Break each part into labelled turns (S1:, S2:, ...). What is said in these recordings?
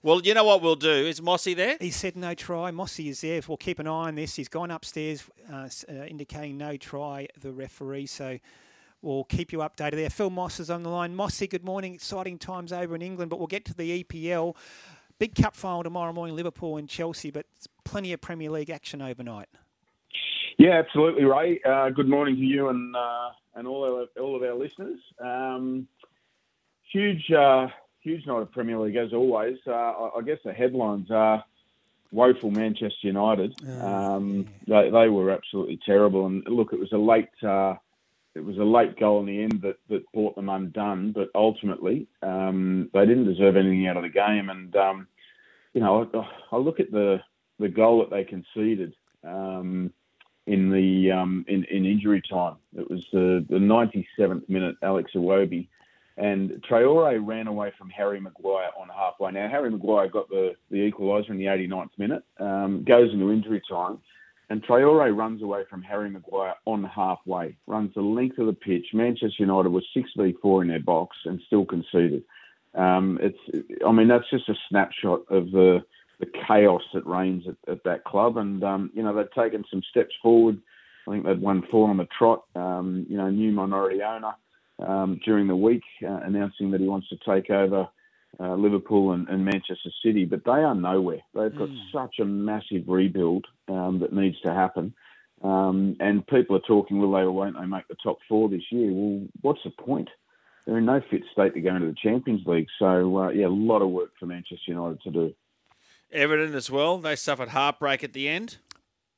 S1: Well, you know what we'll do? Is Mossy there?
S2: He said no try. Mossy is there. We'll keep an eye on this. He's gone upstairs uh, uh, indicating no try, the referee. So we'll keep you updated there. Phil Moss is on the line. Mossy, good morning. Exciting times over in England, but we'll get to the EPL. Big cup final tomorrow morning, Liverpool and Chelsea, but plenty of Premier League action overnight.
S3: Yeah, absolutely, Ray. Uh, good morning to you and uh, and all of, all of our listeners. Um, huge uh, huge night of Premier League as always. Uh, I, I, guess the headlines are woeful Manchester United. Oh, um, they, they, were absolutely terrible. And look, it was a late uh, it was a late goal in the end that, that brought them undone. But ultimately, um, they didn't deserve anything out of the game. And um, you know, I, I, look at the the goal that they conceded. Um, in the um, in, in injury time, it was the, the 97th minute. Alex Iwobi and Traore ran away from Harry Maguire on halfway. Now, Harry Maguire got the, the equaliser in the 89th minute, um, goes into injury time, and Traore runs away from Harry Maguire on halfway, runs the length of the pitch. Manchester United was 6v4 in their box and still conceded. Um, it's, I mean, that's just a snapshot of the, the chaos that reigns at, at that club. And, um, you know, they've taken some steps forward. I think they'd won four on the trot. Um, you know, new minority owner um, during the week, uh, announcing that he wants to take over uh, Liverpool and, and, Manchester City. But they are nowhere. They've got mm. such a massive rebuild um, that needs to happen. Um, and people are talking, will they or won't they make the top four this year? Well, what's the point? They're in no fit state to go into the Champions League. So, uh, yeah, a lot of work for Manchester United to do.
S1: Everton as well. They suffered heartbreak at the end.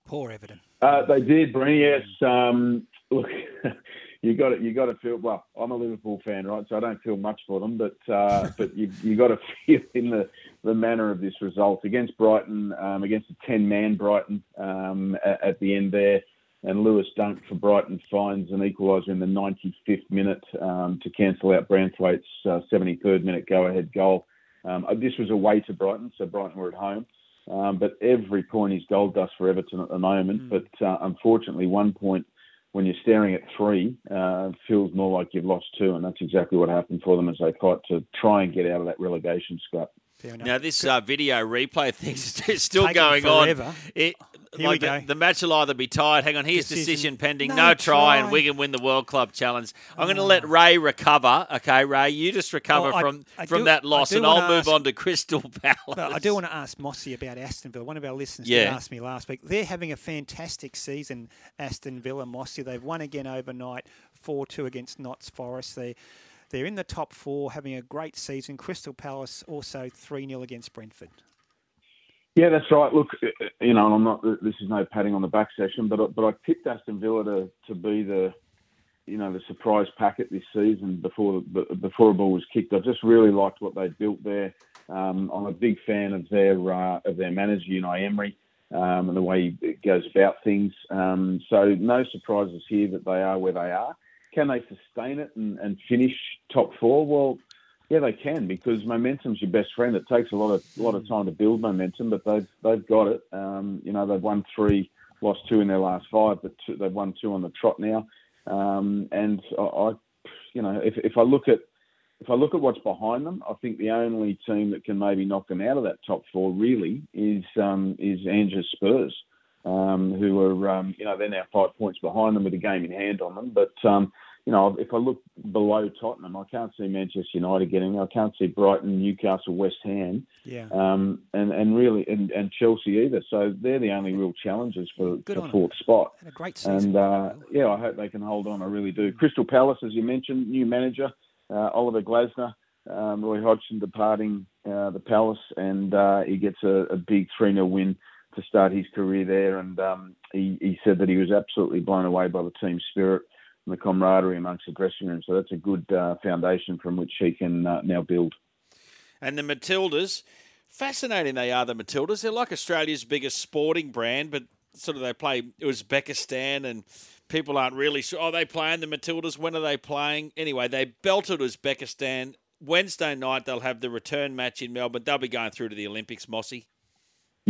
S2: Poor Everton.
S3: Uh, they did, Brent. Yes. Um, look, you got to you got to feel. Well, I'm a Liverpool fan, right? So I don't feel much for them, but uh, but you you got to feel in the the manner of this result against Brighton, um, against a ten man Brighton um, at, at, the end there, and Lewis Dunk for Brighton finds an equaliser in the 95th minute um, to cancel out Branthwaite's uh, 73rd minute go ahead goal. Um, uh, this was away to Brighton, so Brighton were at home. Um, but every point is gold dust for Everton at the moment. Mm. But uh, unfortunately, one point when you're staring at three, uh, feels more like you've lost two, and that's exactly what happened for them as they fight to try and get out of that relegation scrap.
S1: Now this uh, video replay thing is still going on. It,
S2: Here like.
S1: The, the, match will either be tied. Hang on, here's decision, decision pending. No, no try, and Wigan win the World Club Challenge. I'm oh. going to let Ray recover. Okay, Ray, you just recover
S2: well,
S1: from
S2: I, I
S1: from
S2: do,
S1: that loss, and I'll move on to Crystal Palace.
S2: I do want to ask Mossy about Aston Villa. One of our listeners yeah. asked me last week. They're having a fantastic season, Aston Villa, Mossy. They've won again overnight, four two against Notts Forest. They they're in the top four, having a great season. Crystal Palace also 3 0 against Brentford.
S3: Yeah, that's right. Look, uh, uh, you know, and I'm not. This is no patting on the back session, but but I picked Aston Villa to, to be the, you know, the surprise packet this season before before a ball was kicked. I just really liked what they built there. Um, I'm a big fan of their uh, of their manager Unai Emery um, and the way he goes about things. Um, so no surprises here that they are where they are. Can they sustain it and, and finish top four? Well, yeah, they can because momentum's your best friend. It takes a lot of a lot of time to build momentum, but they've they've got it. Um, you know, they've won three, lost two in their last five, but two, they've won two on the trot now. Um, and I, I, you know, if if I look at if I look at what's behind them, I think the only team that can maybe knock them out of that top four really is um, is Ange's Spurs um, who are, um, you know, they're now five points behind them with a game in hand on them. But, um, you know, if I look below Tottenham, I can't see Manchester United getting. I can't see Brighton, Newcastle, West Ham,
S2: yeah,
S3: um, and and really and, and Chelsea either. So they're the only real challengers for the fourth spot.
S2: Had a great season.
S3: And uh, yeah, I hope they can hold on. I really do. Crystal Palace, as you mentioned, new manager uh, Oliver Glasner, um, Roy Hodgson departing uh, the Palace, and uh, he gets a, a big three 0 win to start his career there. And um, he, he said that he was absolutely blown away by the team spirit and the camaraderie amongst the dressing room. So that's a good uh, foundation from which he can uh, now build.
S1: And the Matildas, fascinating they are, the Matildas. They're like Australia's biggest sporting brand, but sort of they play Uzbekistan and people aren't really sure. Oh, they playing the Matildas. When are they playing? Anyway, they belted Uzbekistan. Wednesday night, they'll have the return match in Melbourne. They'll be going through to the Olympics, Mossy.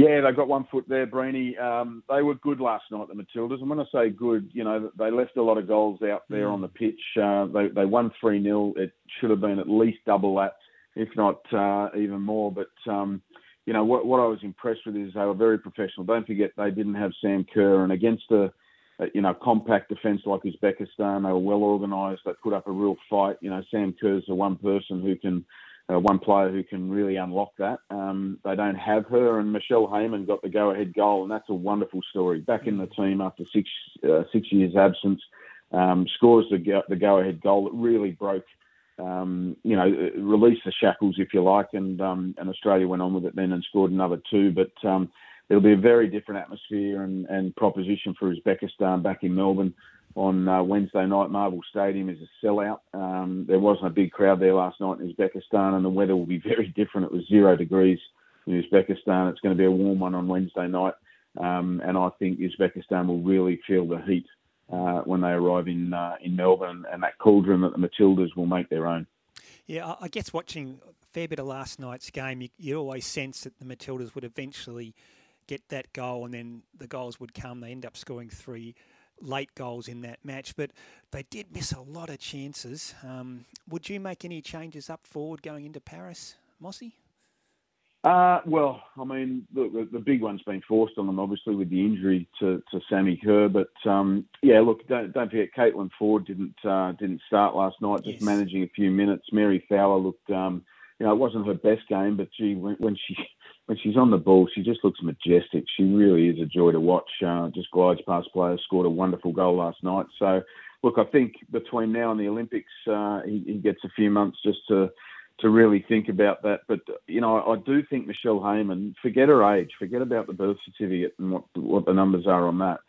S3: Yeah, they've got one foot there, Breeny. Um, they were good last night, the Matildas. And when I say good, you know, they left a lot of goals out there mm. on the pitch. Uh, they, they won 3 0. It should have been at least double that if not uh, even more. But um, you know what, what I was impressed with is they were very professional. Don't forget they didn't have Sam Kerr, and against a, a you know compact defence like Uzbekistan, they were well organised. They put up a real fight. You know Sam Kerr's the one person who can. Uh, one player who can really unlock that. Um, they don't have her, and Michelle Heyman got the go-ahead goal, and that's a wonderful story. Back in the team after six uh, six years absence, um, scores the go, the go-ahead goal that really broke um, you know, released the shackles, if you like, and um, and Australia went on with it then and scored another two. But um, it'll be a very different atmosphere and, and proposition for Uzbekistan back in Melbourne on uh, Wednesday night. Marvel Stadium is a sellout. Um, there wasn't a big crowd there last night in Uzbekistan, and the weather will be very different. It was zero degrees in Uzbekistan. It's going to be a warm one on Wednesday night, um, and I think Uzbekistan will really feel the heat uh, when they arrive in uh, in Melbourne, and that cauldron that the Matildas will make their own.
S2: Yeah, I guess watching a fair bit of last night's game, you, you always sense that the Matildas would eventually get that goal, and then the goals would come. They end up scoring three late goals in that match, but they did miss a lot of chances. Um, would you make any changes up forward going into Paris, Mossy?
S3: Uh, well, I mean, the, the, big one's been forced on them, obviously, with the injury to, to Sammy Kerr. But um, yeah, look, don't, don't forget, Caitlin Foord didn't uh, didn't start last night, just yes. managing a few minutes. Mary Fowler looked, um, you know, it wasn't her best game, but she when, when she when she's on the ball, she just looks majestic. She really is a joy to watch. Uh, just glides past players, scored a wonderful goal last night. So, look, I think between now and the Olympics, uh, he, he gets a few months just to to really think about that. But you know, I do think Michelle Heyman, forget her age, forget about the birth certificate and what what the numbers are on that.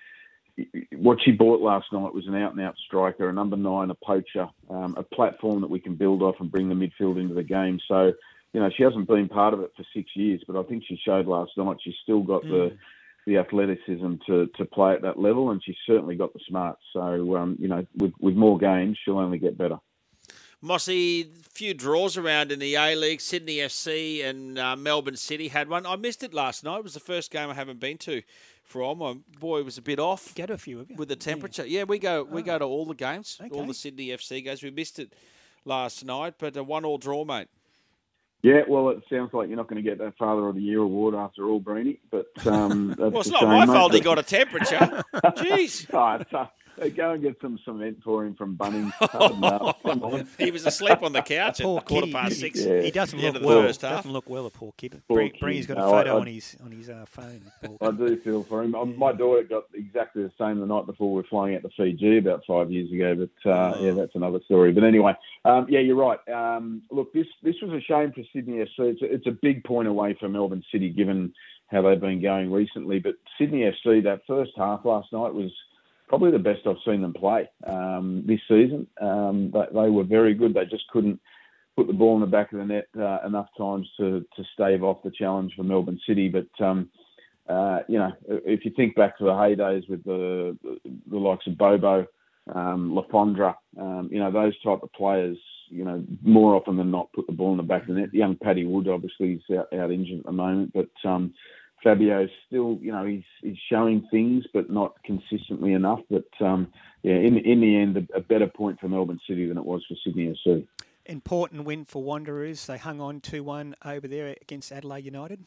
S3: What she bought last night was an out and out striker, a number nine, a poacher, um, a platform that we can build off and bring the midfield into the game. So, you know, she hasn't been part of it for six years, but I think she showed last night she's still got mm. the the athleticism to, to play at that level, and she's certainly got the smarts. So, um, you know, with, with more games, she'll only get better.
S1: Mossy, few draws around in the A League. Sydney FC and uh, Melbourne City had one. I missed it last night. It was the first game I haven't been to for all. My boy was a bit off.
S2: Get a few of you
S1: with the temperature. Yeah, yeah we go we oh. go to all the games, okay. all the Sydney FC games. We missed it last night, but a one all draw, mate.
S3: Yeah, well, it sounds like you're not going to get that Father of the Year award after all, Breeny. But um,
S1: well, it's not my fault he got a temperature. Jeez.
S3: oh, Go and get some cement for him from Bunnings.
S1: he was asleep on the couch at quarter kitty. past six.
S2: Yeah. He doesn't look well. Doesn't look well, a poor kid. Bree, has got a photo I, on his on his uh, phone.
S3: I do feel for him. Um, my daughter got exactly the same the night before we were flying out to Fiji about five years ago. But uh, oh. yeah, that's another story. But anyway, um, yeah, you're right. Um, look, this this was a shame for Sydney FC. It's a, it's a big point away for Melbourne City, given how they've been going recently. But Sydney FC, that first half last night was probably the best I've seen them play um, this season. Um, they, they, were very good. They just couldn't put the ball in the back of the net uh, enough times to, to stave off the challenge for Melbourne City. But um, uh, you know, if you think back to the heydays with the the, likes of Bobo, um, Le Fondre, um, you know those type of players. You know, more often than not, put the ball in the back of the net. Young Paddy Wood, obviously, is out, out injured at the moment, but um, Fabio's still, you know, he's he's showing things, but not consistently enough. But um, yeah, in in the end, a, a, better point for Melbourne City than it was for Sydney FC.
S2: Important win for Wanderers. They hung on two one over there against Adelaide United.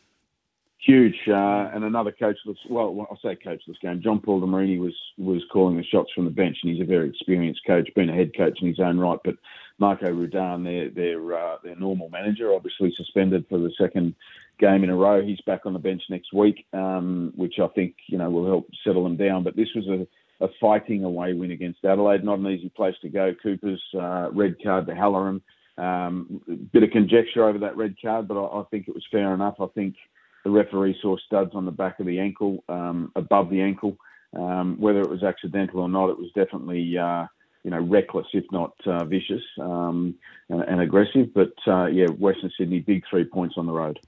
S3: Huge, uh, and another coachless. Well, I say coachless game. John Paul de Marigny was was calling the shots from the bench, and he's a very experienced coach, been a head coach in his own right. But Marco Rudan, their their uh, their normal manager, obviously suspended for the second game in a row. He's back on the bench next week, um, which I think you know will help settle them down. But this was a, a fighting away win against Adelaide. Not an easy place to go. Cooper's uh, red card to Halloran. Um, bit of conjecture over that red card, but I, I, think it was fair enough. I think the referee saw studs on the back of the ankle, um, above the ankle. Um, whether it was accidental or not, it was definitely. Uh, you know, reckless if not uh, vicious um, and, and, aggressive. But uh, yeah, Western Sydney, big three points on the road.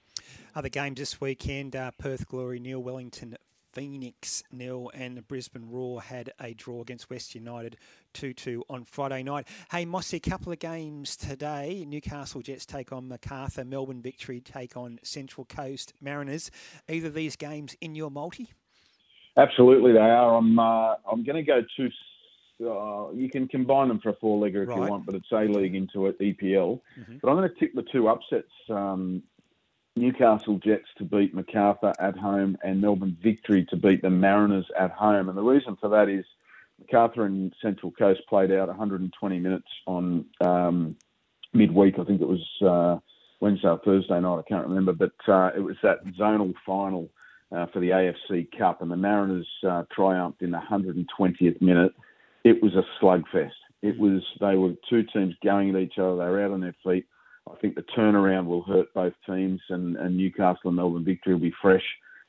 S2: Other games this weekend uh, Perth Glory nil, Wellington Phoenix nil, and the Brisbane Roar had a draw against West United 2 2 on Friday night. Hey, Mossy, a couple of games today. Newcastle Jets take on Macarthur, Melbourne Victory take on Central Coast Mariners. Either of these games in your multi?
S3: Absolutely, they are. I'm, uh, I'm going to go to uh, you can combine them for a four legger if
S2: Right.
S3: you want, but it's A League into it, EPL.
S2: Mhm.
S3: But I'm going to tick the two upsets um, Newcastle Jets to beat Macarthur at home and Melbourne Victory to beat the Mariners at home. And the reason for that is Macarthur and Central Coast played out 120 minutes on um, midweek. I think it was uh, Wednesday or Thursday night. I can't remember, but uh, it was that zonal final uh, for the AFC Cup, and the Mariners uh, triumphed in the 120th minute. It was a slugfest. It was they were two teams going at each other. They were out on their feet. I think the turnaround will hurt both teams, and, and Newcastle and Melbourne Victory will be fresh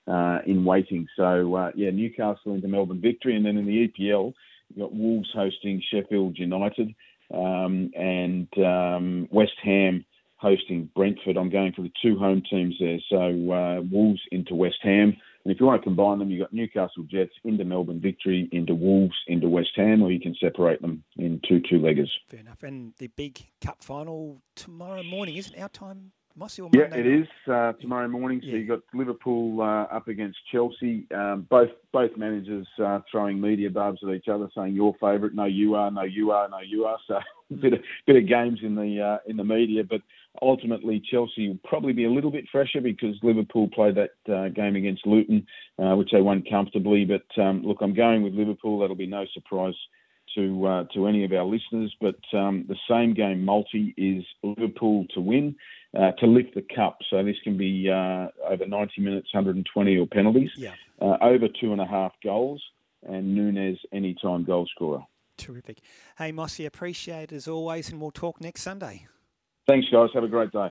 S3: uh, in waiting. So uh, yeah, Newcastle into Melbourne Victory, and then in the EPL, you've got Wolves hosting Sheffield United, um, and um, West Ham hosting Brentford. I'm going for the two home teams there. So uh, Wolves into West Ham. And if you want to combine them, you've got Newcastle Jets into Melbourne Victory, into Wolves, into West Ham, or you can separate them in two two-leggers.
S2: Fair enough. And the big cup final tomorrow morning, isn't our time, Mossy, or
S3: Yeah,
S2: Monday
S3: it is uh, tomorrow morning. So
S2: Yeah.
S3: you've got Liverpool uh, up against Chelsea. Um, both both managers uh, throwing media barbs at each other, saying your favourite. No, you are. No, you are. No, you are. So a bit of bit of games in the uh, in the media, but ultimately Chelsea will probably be a little bit fresher because Liverpool played that uh, game against Luton, uh, which they won comfortably. But um, look, I'm going with Liverpool. That'll be no surprise to uh, to any of our listeners. But um, the same game multi is Liverpool to win uh, to lift the cup. So this can be uh, over 90 minutes, 120 or penalties,
S2: Yeah,
S3: uh, over two and a half goals, and Nunez anytime goal scorer.
S2: terrific. Hey, Mossy, appreciate it as always, and we'll talk next Sunday.
S3: Thanks, guys. Have a great day.